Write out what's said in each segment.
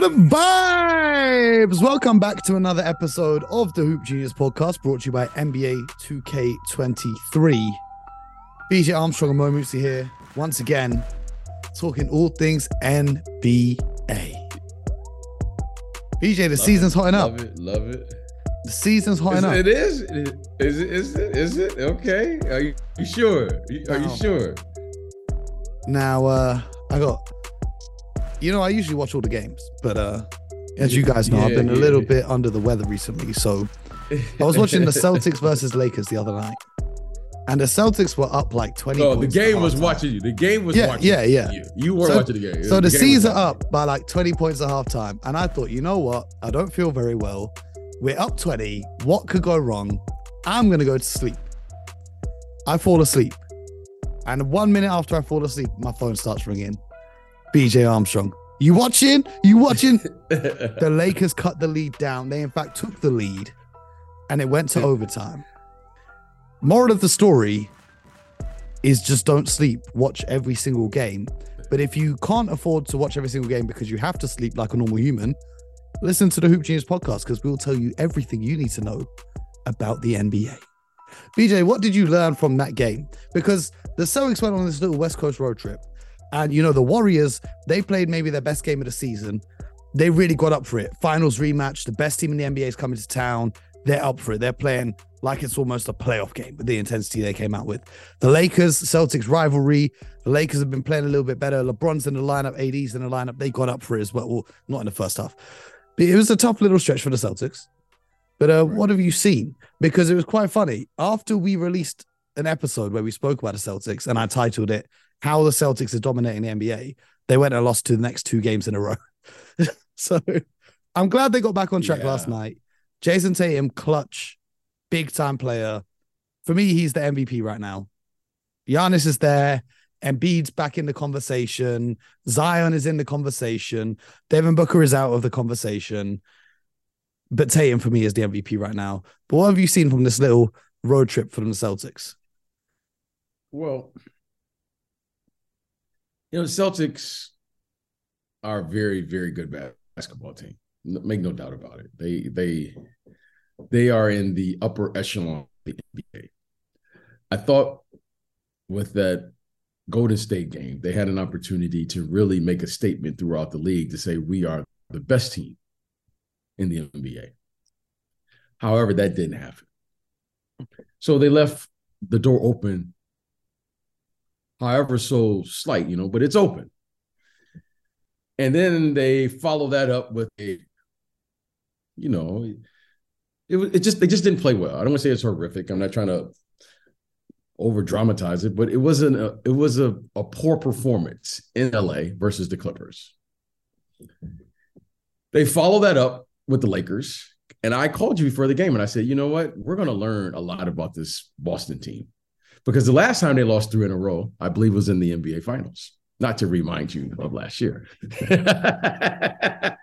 know the vibes. Welcome back to another episode of the Hoop Genius podcast brought to you by NBA 2K23. BJ Armstrong and Mo here once again, talking all things NBA. BJ, the Love season's it, hotting up. Love it. Love it. The season's hotting up. it, it is. Is it? Is it? Is it? Okay. Are you, you sure? You- Are you sure? Now, uh, I got, you know, I usually watch all the games, but uh, as you guys know, I've Yeah, been a yeah. little bit under the weather recently. So I was watching the Celtics versus Lakers the other night, and the Celtics were up like 20 Oh, the points at game was halftime. watching you. The game was Yeah, watching yeah, yeah. you. You were So- watching the game. So the game was C's are up by like 20 points at halftime. And I thought, you know what? I don't feel very well. We're up 20. What could go wrong? I'm going to go to sleep. I fall asleep. And one minute after I fall asleep, my phone starts ringing. BJ Armstrong. You watching? You watching? the Lakers cut the lead down. They, in fact, took the lead and it went to overtime. Moral of the story is just don't sleep. Watch every single game. But if you can't afford to watch every single game because you have to sleep like a normal human, listen to the Hoop Genius podcast because we'll tell you everything you need to know about the NBA. BJ, what did you learn from that game? Because the Celtics went on this little West Coast road trip, and you know the Warriors, they played maybe their best game of the season. They really got up for it. Finals rematch, the best team in the NBA is coming to town. They're up for it. They're playing like it's almost a playoff game with the intensity they came out with. The Lakers, Celtics rivalry. The Lakers have been playing a little bit better. LeBron's in the lineup, AD's in the lineup. They got up for it as well. Well, not in the first half. But it was a tough little stretch for the Celtics. But uh, what have you seen? Because it was quite funny. After we released an episode where we spoke about the Celtics and I titled it How the Celtics are Dominating the NBA, they went and lost to the next two games in a row. so I'm glad they got back on track last night. Jayson Tatum, clutch, big time player. For me, he's the MVP right now. Giannis is there. Embiid's back in the conversation. Zion is in the conversation. Devin Booker is out of the conversation. But Tatum for me is the MVP right now. But what have you seen from this little road trip from the Celtics? Well, you know, Celtics are very, very good basketball team. Make no doubt about it. They they they are in the upper echelon of the NBA. I thought with that Golden State game, they had an opportunity to really make a statement throughout the league to say we are the best team in the NBA. However, that didn't happen. So they left the door open however so slight, you know, but it's open. And then they follow that up with a, you know, it was it just they just didn't play well. I don't want to say it's horrific. I'm not trying to over dramatize it, but it wasn't a it was a, a poor performance in LA versus the Clippers. They follow that up with the Lakers. And I called you before the game and I said, you know what? We're going to learn a lot about this Boston team because the last time they lost three in a row, I believe, was in the NBA Finals. Not to remind you of last year.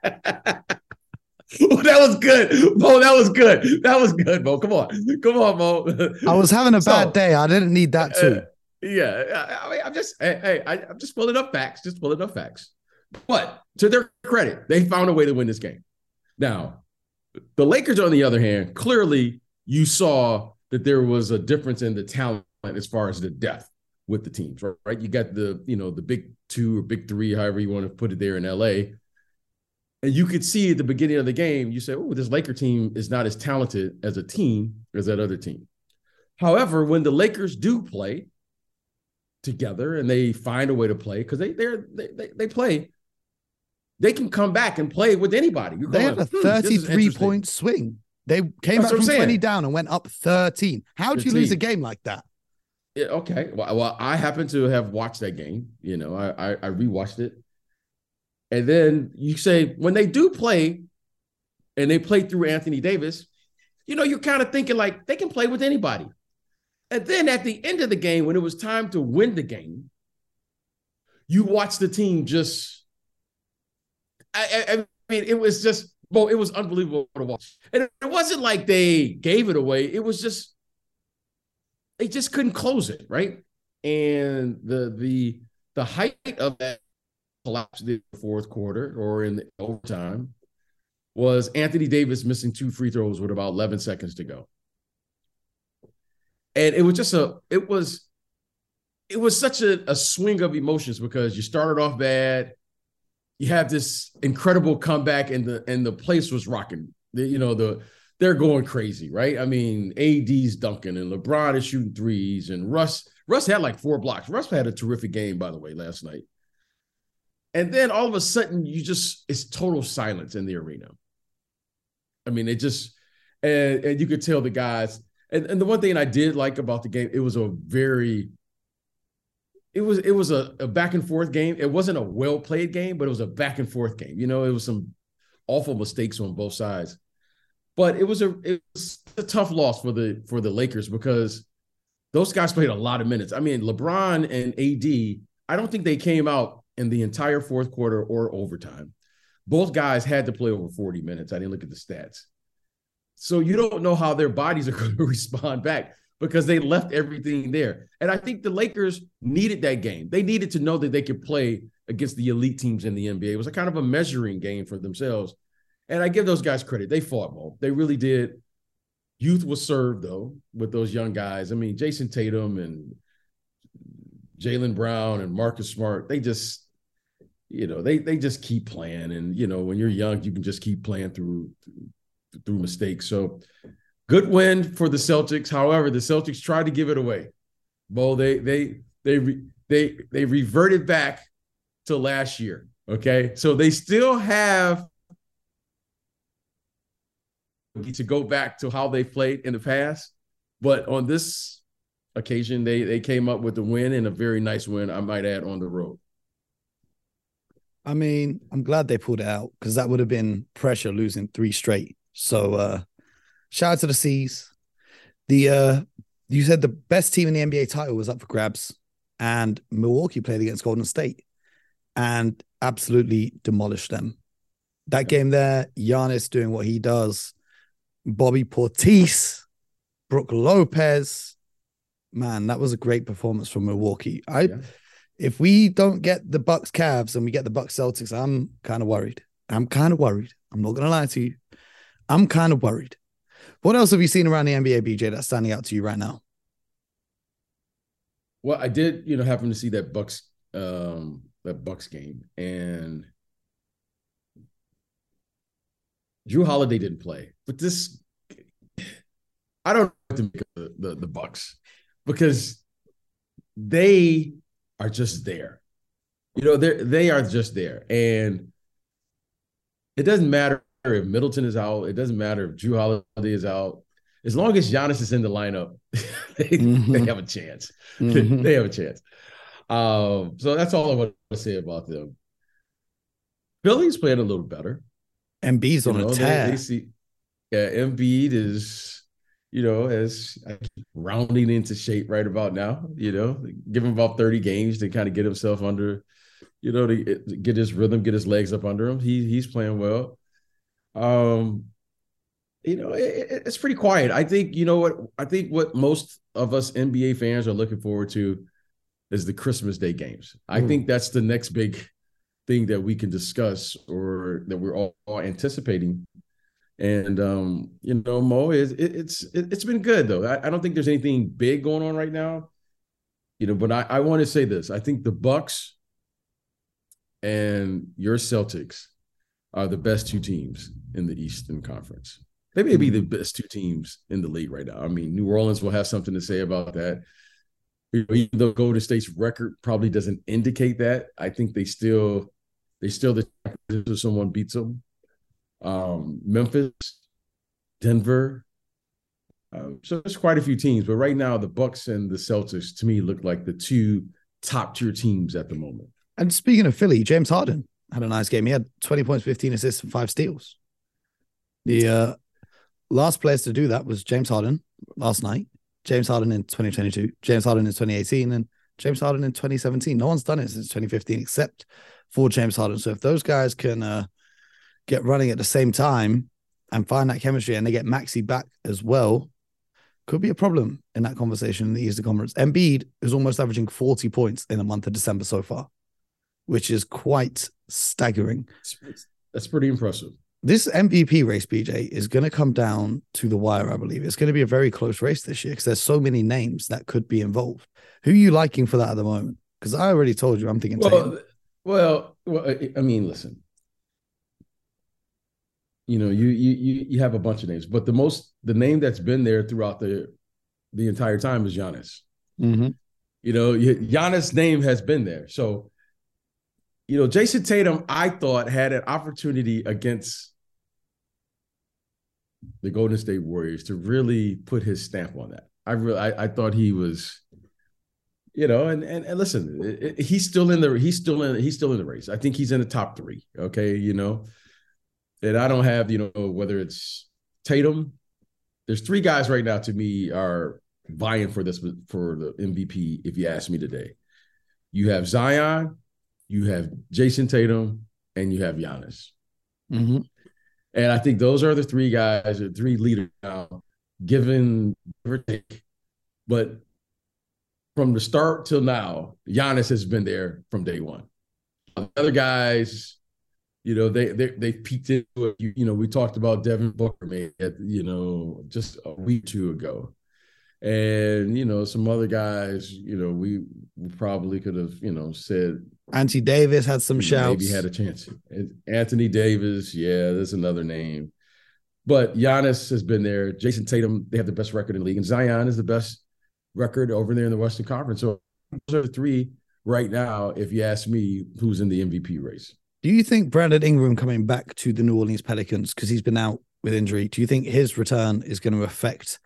That was good, Mo. That was good. That was good, Mo. Come on, come on, Mo. I was having a So- bad day. I didn't need that too. Uh, yeah, I, mean, I'm just, hey, hey I, I'm just pulling up facts, just pulling up facts. But to their credit, they found a way to win this game. Now, the Lakers, on the other hand, clearly you saw that there was a difference in the talent as far as the depth with the teams, right? right? You got the, you know, the big two or big three, however you want to put it there in LA. And you could see at the beginning of the game, you say, oh, this Laker team is not as talented as a team as that other team. However, when the Lakers do play together and they find a way to play, because they they're, they they they play, they can come back and play with anybody. You're They going, had a "Hmm, this is 33 interesting." point swing. They came That's back from 20 down and went up 13. How do you lose a game like that? Yeah, okay. Well, well, I happen to have watched that game. You know, I, I I rewatched it, and then you say when they do play, and they play through Anthony Davis, you know, you're kind of thinking like they can play with anybody. And then at the end of the game, when it was time to win the game, you watch the team just. I, I, I mean, it was just well, it was unbelievable to watch, and it wasn't like they gave it away. It was just they just couldn't close it, right? And the the the height of that collapse in the fourth quarter or in the overtime was Anthony Davis missing two free throws with about 11 seconds to go. And it was just a, it was, it was such a, a swing of emotions because you started off bad. You have this incredible comeback and the and the place was rocking. The, you know, the they're going crazy, right? I mean, AD's dunking and LeBron is shooting threes, and Russ Russ had like four blocks. Russ had a terrific game, by the way, last night. And then all of a sudden, you just it's total silence in the arena. I mean, it just and, and you could tell the guys. And, and the one thing I did like about the game, it was a very it was it was a, a back and forth game. It wasn't a well played game, but it was a back and forth game. You know, it was some awful mistakes on both sides. But it was a it was a tough loss for the for the Lakers because those guys played a lot of minutes. I mean, LeBron and AD, I don't think they came out in the entire fourth quarter or overtime. Both guys had to play over 40 minutes. I didn't look at the stats. So you don't know how their bodies are going to respond back because they left everything there. And I think the Lakers needed that game. They needed to know that they could play against the elite teams in the NBA. It was a kind of a measuring game for themselves. And I give those guys credit. They fought, Mo. They really did. Youth was served though with those young guys. I mean, Jayson Tatum and Jaylen Brown and Marcus Smart. They just, you know, they they just keep playing. And you know, when you're young, you can just keep playing through through mistakes. So good win for the Celtics. However, the Celtics tried to give it away. Bo, they they they they they reverted back to last year. Okay, so they still have to go back to how they played in the past. But on this occasion, they they came up with the win and a very nice win, I might add, on the road. I mean, I'm glad they pulled it out because that would have been pressure losing three straight. So uh shout out to the C's. The uh you said the best team in the NBA title was up for grabs, and Milwaukee played against Golden State and absolutely demolished them. That game there, Giannis doing what he does, Bobby Portis, Brook Lopez. Man, that was a great performance from Milwaukee. I yeah. if we don't get the Bucks Cavs and we get the Bucks Celtics, I'm kind of worried. I'm kind of worried. I'm not gonna lie to you. I'm kind of worried. What else have you seen around the NBA, BJ, that's standing out to you right now? Well, I did, you know, happen to see that Bucks um that Bucks game and Jrue Holiday didn't play, but this I don't know to make the, the, the Bucks because they are just there. You know, they they are just there, and it doesn't matter if Middleton is out. It doesn't matter if Jrue Holiday is out. As long as Giannis is in the lineup, they, mm-hmm. they have a chance. Mm-hmm. they have a chance. Um, so that's all I want to say about them. Philly's playing a little better. Embiid's on know, a tear. They, they see, yeah, Embiid is, you know, as rounding into shape right about now. You know, give him about thirty games to kind of get himself under, you know, to get his rhythm, get his legs up under him. He he's playing well. Um, you know, it, it's pretty quiet. I think you know what I think what most of us NBA fans are looking forward to is the Christmas Day games. I mm. think that's the next big thing that we can discuss or that we're all, all anticipating. And um, you know, Mo, it, it, it's it, has been good though. I, I, don't think there's anything big going on right now. You know, but I, I want to say this. I think the Bucks and your Celtics are the best two teams in the Eastern Conference. They may be the mm-hmm. best two teams in the league right now. I mean, New Orleans will have something to say about that. Even though Golden State's record probably doesn't indicate that, I think they still they still the if someone beats them. Um, Memphis, Denver. Uh, so there's quite a few teams, but right now the Bucks and the Celtics to me look like the two top tier teams at the moment. And speaking of Philly, James Harden had a nice game. He had 20 points, 15 assists, and five steals. The uh, last players to do that was James Harden last night, James Harden in 2022, James Harden in 2018, and James Harden in 2017. No one's done it since 2015 except for James Harden. So if those guys can uh, get running at the same time and find that chemistry and they get Maxey back as well, could be a problem in that conversation in the Eastern Conference. Embiid is almost averaging 40 points in the month of December so far. which is quite staggering. That's pretty impressive. This MVP race, BJ, is going to come down to the wire, I believe. It's going to be a very close race this year because there's so many names that could be involved. Who are you liking for that at the moment? Because I already told you I'm thinking. Well, well, well, I mean, listen. You know, you you you have a bunch of names, but the most the name that's been there throughout the the entire time is Giannis. Mm-hmm. You know, Giannis' name has been there. So, you know, Jayson Tatum, I thought had an opportunity against the Golden State Warriors to really put his stamp on that. I really, I, I thought he was, you know, and and, and listen, it, it, he's still in the he's still in he's still in the race. I think he's in the top three. Okay, you know, and I don't have you know whether it's Tatum. There's three guys right now to me are vying for this for the MVP. If you ask me today, you have Zion, you have jayson Tatum, and you have Giannis. Mm-hmm. And I think those are the three guys, or three leaders now, given or take. But from the start till now, Giannis has been there from day one. Other guys, you know, they they they peaked into it. You, you know, we talked about Devin Booker, man, you know, just a week or two ago. And you know some other guys you know we, we probably could have you know said Anthony Davis had some shouts maybe had a chance. Anthony Davis yeah there's another name. But Giannis has been there. Jayson Tatum they have the best record in the league. And Zion is the best record over there in the Western Conference so those are three right now if you ask me who's in the MVP race do you think Brandon Ingram coming back to the New Orleans Pelicans because he's been out with injury do you think his return is going to affect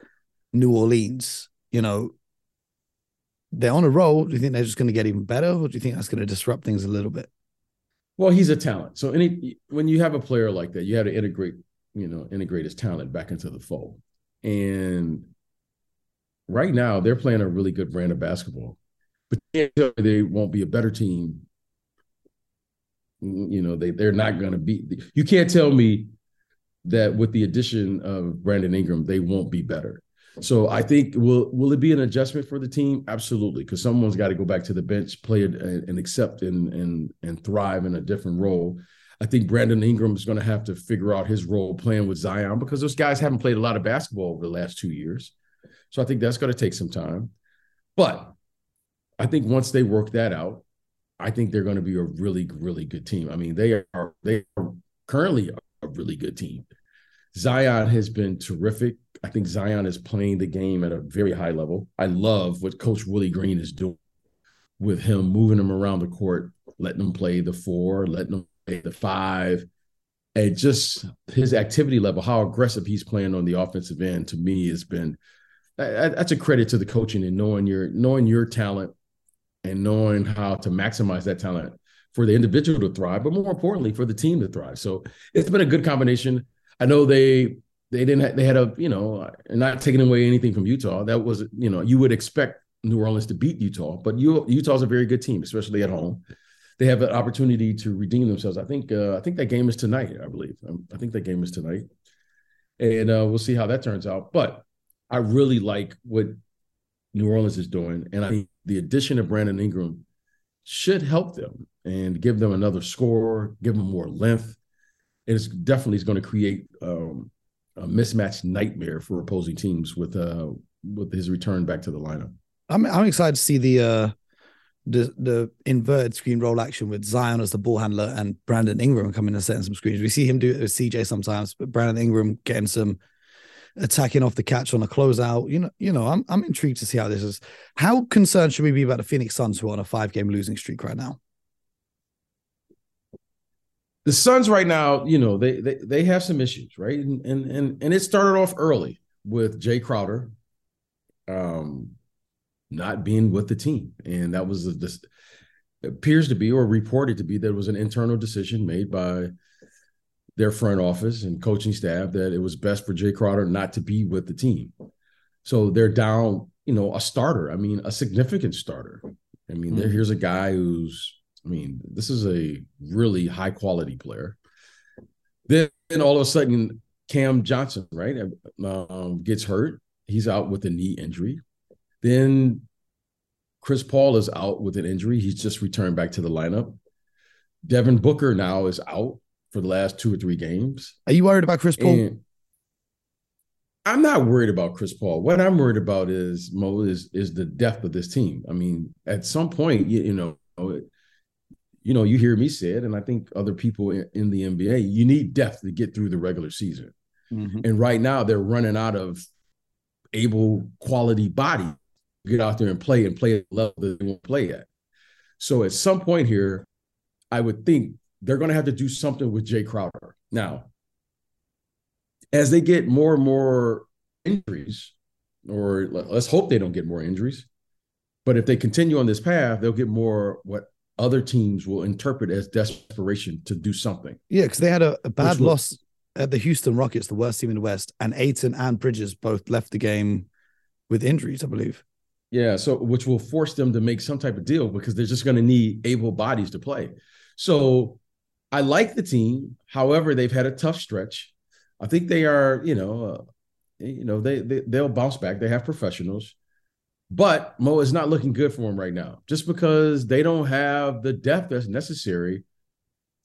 New Orleans, you know, they're on a roll. Do you think they're just going to get even better, or do you think that's going to disrupt things a little bit? Well, he's a talent. So any when you have a player like that, you have to integrate, you know, integrate his talent back into the fold. And right now, they're playing a really good brand of basketball, but they won't be a better team. Mm, you know, they they're not going to be. You can't tell me that with the addition of Brandon Ingram, they won't be better. So I think will will it be an adjustment for the team? Absolutely, because someone's got to go back to the bench, play it, and, and accept and and and thrive in a different role. I think Brandon Ingram is going to have to figure out his role playing with Zion because those guys haven't played a lot of basketball over the last two years. So I think that's going to take some time. But I think once they work that out, I think they're going to be a really, really good team. I mean, they are they are currently a really good team. Zion has been terrific. I think Zion is playing the game at a very high level. I love what Coach Willie Green is doing with him, moving him around the court, letting him play the four, letting him play the five, and just his activity level, how aggressive he's playing on the offensive end. To me, has been that's a credit to the coaching and knowing your knowing your talent and knowing how to maximize that talent for the individual to thrive, but more importantly for the team to thrive. So it's been a good combination. I know they they didn't have, they had a you know not taking away anything from Utah. That was you know you would expect New Orleans to beat Utah, but Utah's a very good team, especially at home. They have an opportunity to redeem themselves. I think uh, I think that game is tonight. I believe um, I think that game is tonight, and uh, we'll see how that turns out. But I really like what New Orleans is doing, and I think the addition of Brandon Ingram should help them and give them another score, give them more length it's definitely going to create um, a mismatched nightmare for opposing teams with uh with his return back to the lineup. I'm I'm excited to see the uh the the inverted screen roll action with Zion as the ball handler and Brandon Ingram coming and setting some screens. We see him do it with CJ sometimes, but Brandon Ingram getting some attacking off the catch on a closeout. You know, you know, I'm I'm intrigued to see how this is. How concerned should we be about the Phoenix Suns who are on a five game losing streak right now? the Suns right now, you know, they they they have some issues, right? And and and, and it started off early with Jay Crowder um not being with the team. And that was this appears to be or reported to be that was an internal decision made by their front office and coaching staff that it was best for Jay Crowder not to be with the team. So they're down, you know, a starter. I mean, a significant starter. I mean, mm-hmm. there, here's a guy who's I mean, this is a really high quality player. Then all of a sudden, Cam Johnson, right, um, gets hurt. He's out with a knee injury. Then Chris Paul is out with an injury. He's just returned back to the lineup. Devin Booker now is out for the last two or three games. Are you worried about Chris Paul? And I'm not worried about Chris Paul. What I'm worried about is Mo is is the depth of this team. I mean, at some point, you, you know, you know, you hear me say it, and I think other people in, in the NBA, you need depth to get through the regular season. Mm-hmm. And right now, they're running out of able quality body to get out there and play and play at the level that they want to play at. So at some point here, I would think they're going to have to do something with Jay Crowder. Now, as they get more and more injuries, or let's hope they don't get more injuries, but if they continue on this path, they'll get more what other teams will interpret as desperation to do something. Yeah, because they had a, a bad loss at the Houston Rockets, the worst team in the West, and Ayton and Bridges both left the game with injuries, I believe. Yeah, so which will force them to make some type of deal because they're just going to need able bodies to play. So I like the team. However, they've had a tough stretch. I think they are, you know, uh, you know, they, they they'll bounce back. They have professionals. But Mo is not looking good for them right now, just because they don't have the depth that's necessary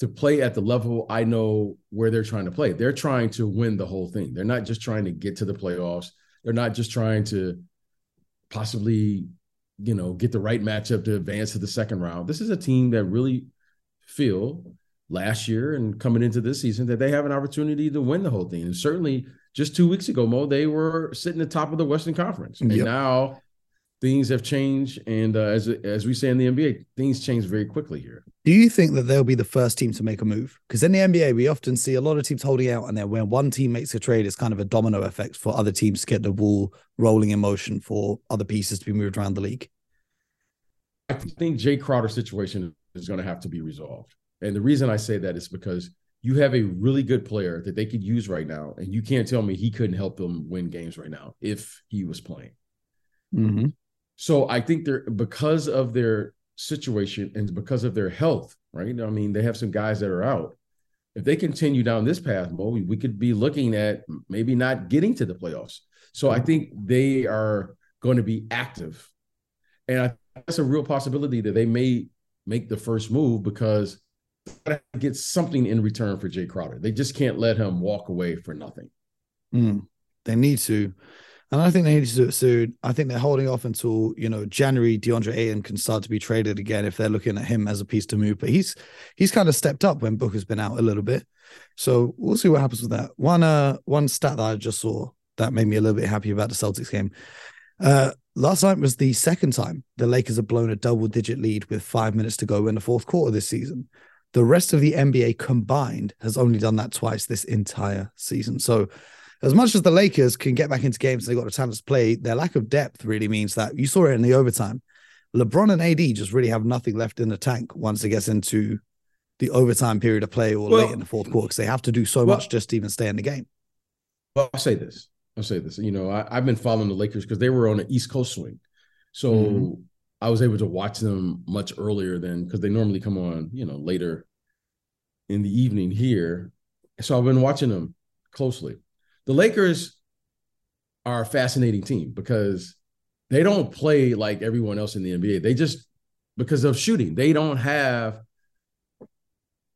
to play at the level I know where they're trying to play. They're trying to win the whole thing. They're not just trying to get to the playoffs. They're not just trying to possibly, you know, get the right matchup to advance to the second round. This is a team that really feel last year and coming into this season that they have an opportunity to win the whole thing. And certainly just two weeks ago, Mo, they were sitting at the top of the Western Conference. And yep. now things have changed. And uh, as as we say in the NBA, things change very quickly here. Do you think that they'll be the first team to make a move? Because in the NBA, we often see a lot of teams holding out, and then when one team makes a trade, it's kind of a domino effect for other teams to get the ball rolling in motion for other pieces to be moved around the league. I think Jay Crowder situation is going to have to be resolved. And the reason I say that is because you have a really good player that they could use right now, and you can't tell me he couldn't help them win games right now if he was playing. Mm-hmm. So I think they're because of their situation and because of their health, right? I mean, they have some guys that are out. If they continue down this path, we, we could be looking at maybe not getting to the playoffs. So I think they are going to be active. And I, that's a real possibility that they may make the first move because get something in return for Jay Crowder. They just can't let him walk away for nothing. Mm, they need to. And I think they need to do it soon. I think they're holding off until, you know, January DeAndre Ayton can start to be traded again if they're looking at him as a piece to move. But he's he's kind of stepped up when Booker's been out a little bit. So we'll see what happens with that. One uh one stat that I just saw that made me a little bit happy about the Celtics game. Uh last night was the second time the Lakers have blown a double digit lead with five minutes to go in the fourth quarter this season. The rest of the NBA combined has only done that twice this entire season. So as much as the Lakers can get back into games, they've got the talent to play. Their lack of depth really means that you saw it in the overtime. LeBron and AD just really have nothing left in the tank once it gets into the overtime period of play or well, late in the fourth quarter because they have to do so well, much just to even stay in the game. Well, I'll say this. I'll say this. You know, I, have been following the Lakers because they were on an East Coast swing. So mm-hmm. I was able to watch them much earlier than because they normally come on, you know, later in the evening here. So I've been watching them closely the Lakers are a fascinating team because they don't play like everyone else in the NBA. They just because of shooting, they don't have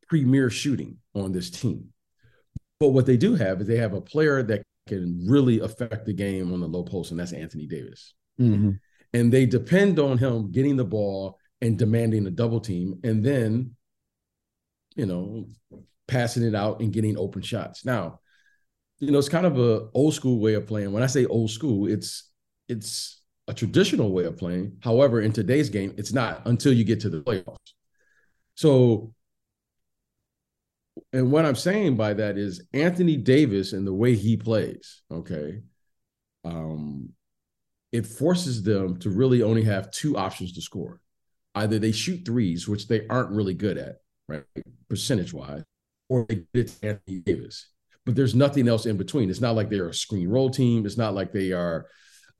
premier shooting on this team. But what they do have is they have a player that can really affect the game on the low post, and that's Anthony Davis. Mm-hmm. And they depend on him getting the ball and demanding a double team, and then, you know, passing it out and getting open shots. Now, you know, it's kind of a old school way of playing. When I say old school, it's it's a traditional way of playing. However, in today's game, it's not until you get to the playoffs. So, and what I'm saying by that is Anthony Davis and the way he plays, okay, um, it forces them to really only have two options to score. Either they shoot threes, which they aren't really good at, right, percentage wise, or they get it to Anthony Davis but there's nothing else in between. It's not like they're a screen roll team. It's not like they are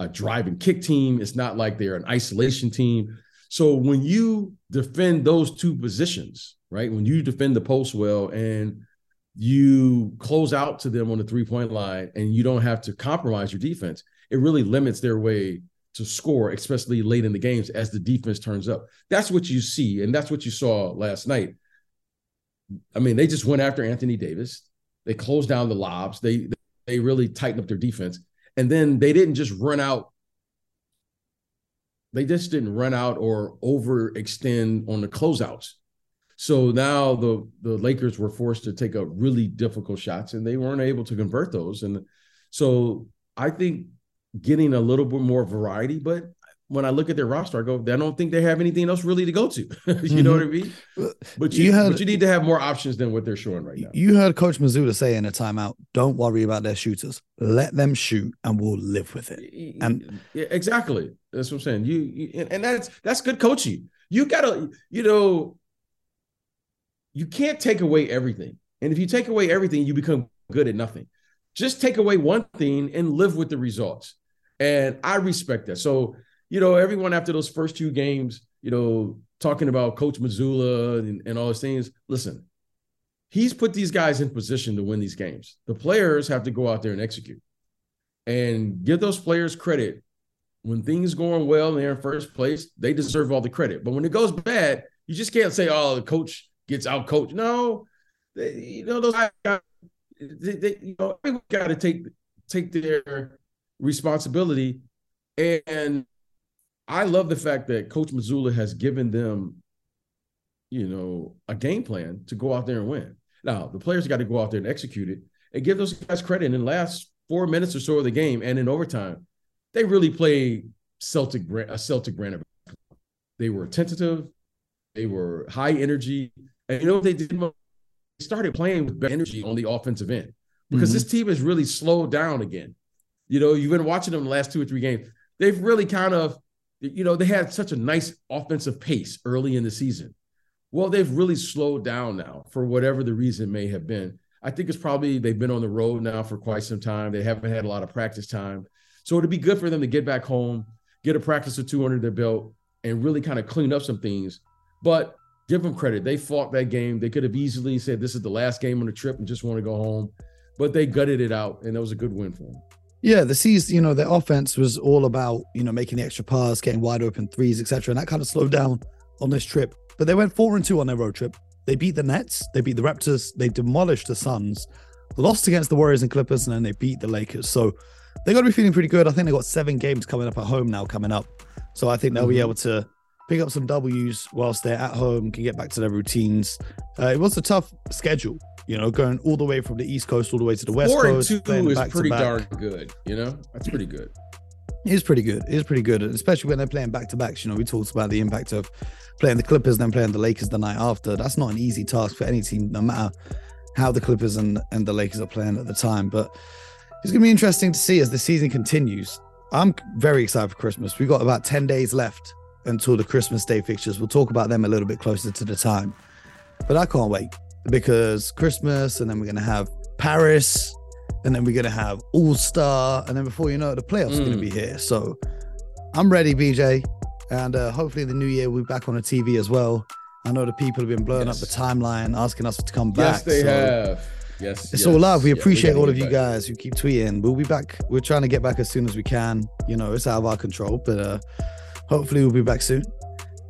a drive and kick team. It's not like they're an isolation team. So when you defend those two positions, right? When you defend the post well and you close out to them on the three point line and you don't have to compromise your defense, it really limits their way to score, especially late in the games as the defense turns up. That's what you see. And that's what you saw last night. I mean, they just went after Anthony Davis. They closed down the lobs. They they really tightened up their defense. And then they didn't just run out. They just didn't run out or overextend on the closeouts. So now the the Lakers were forced to take up really difficult shots, and they weren't able to convert those. And so I think getting a little bit more variety, but when I look at their roster, I go, I don't think they have anything else really to go to. you mm-hmm. know what I mean? But you, you heard, but you need to have more options than what they're showing right now. You heard Coach Mazzulla say in a timeout, "Don't worry about their shooters. Let them shoot, and we'll live with it." And yeah, exactly, that's what I'm saying. You, you and that's that's good coaching. You gotta, you know, you can't take away everything, and if you take away everything, you become good at nothing. Just take away one thing and live with the results. And I respect that. So you know, everyone after those first two games, you know, talking about Coach Mazzulla and, and all those things. Listen, he's put these guys in position to win these games. The players have to go out there and execute and give those players credit. When things going well and they're in first place, they deserve all the credit. But when it goes bad, you just can't say, "Oh, the coach gets out coached." No, they, you know those guys, they, they, you know, got to take take their responsibility and I love the fact that Coach Mazzulla has given them, you know, a game plan to go out there and win. Now the players got to go out there and execute it and give those guys credit. In the last four minutes or so of the game and in overtime, they really played Celtic a Celtic brand of. They were tentative, they were high energy, and you know what they did? They started playing with better energy on the offensive end because mm-hmm. this team has really slowed down again. You know, you've been watching them the last two or three games. They've really kind of you know, they had such a nice offensive pace early in the season. Well, they've really slowed down now for whatever the reason may have been. I think it's probably they've been on the road now for quite some time. They haven't had a lot of practice time. So it'd be good for them to get back home, get a practice or two under their belt, and really kind of clean up some things. But give them credit. They fought that game. They could have easily said this is the last game on the trip and just want to go home. But they gutted it out, and that was a good win for them. Yeah, the C's, you know, their offense was all about, you know, making the extra pass, getting wide open threes, etc. And that kind of slowed down on this trip. But they went four and two on their road trip. They beat the Nets, they beat the Raptors, they demolished the Suns, lost against the Warriors and Clippers, and then they beat the Lakers. So they got to be feeling pretty good. I think they got seven games coming up at home now, coming up. So I think they'll mm-hmm. be able to pick up some W's whilst they're at home, can get back to their routines. Uh, it was a tough schedule you know, going all the way from the East Coast all the way to the West Four Coast. Four and two is pretty darn good. You know, that's pretty good. It is pretty good. It is pretty good, especially when they're playing back to backs. You know, we talked about the impact of playing the Clippers, then playing the Lakers the night after. That's not an easy task for any team, no matter how the Clippers and, and the Lakers are playing at the time. But it's going to be interesting to see as the season continues. I'm very excited for Christmas. We've got about 10 days left until the Christmas Day fixtures. We'll talk about them a little bit closer to the time. But I can't wait because Christmas, and then we're gonna have Paris, and then we're gonna have All Star, and then before you know it, the playoffs mm. are gonna be here. So I'm ready, BJ, and uh, hopefully the new year we'll be back on the TV as well. I know the people have been blowing yes. up the timeline, asking us to come back. Yes, they so have. Yes, it's yes. all love. We appreciate yeah, all of you back. guys who keep tweeting. We'll be back. We're trying to get back as soon as we can. You know, it's out of our control, but uh, hopefully we'll be back soon.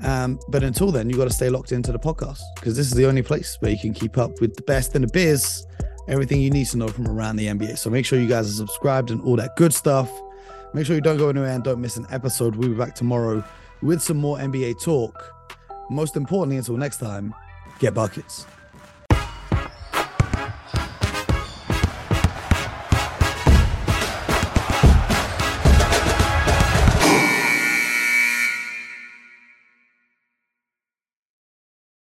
Um, but until then, you've got to stay locked into the podcast because this is the only place where you can keep up with the best in the biz, everything you need to know from around the NBA. So make sure you guys are subscribed and all that good stuff. Make sure you don't go anywhere and don't miss an episode. We'll be back tomorrow with some more NBA talk. Most importantly, until next time, get buckets.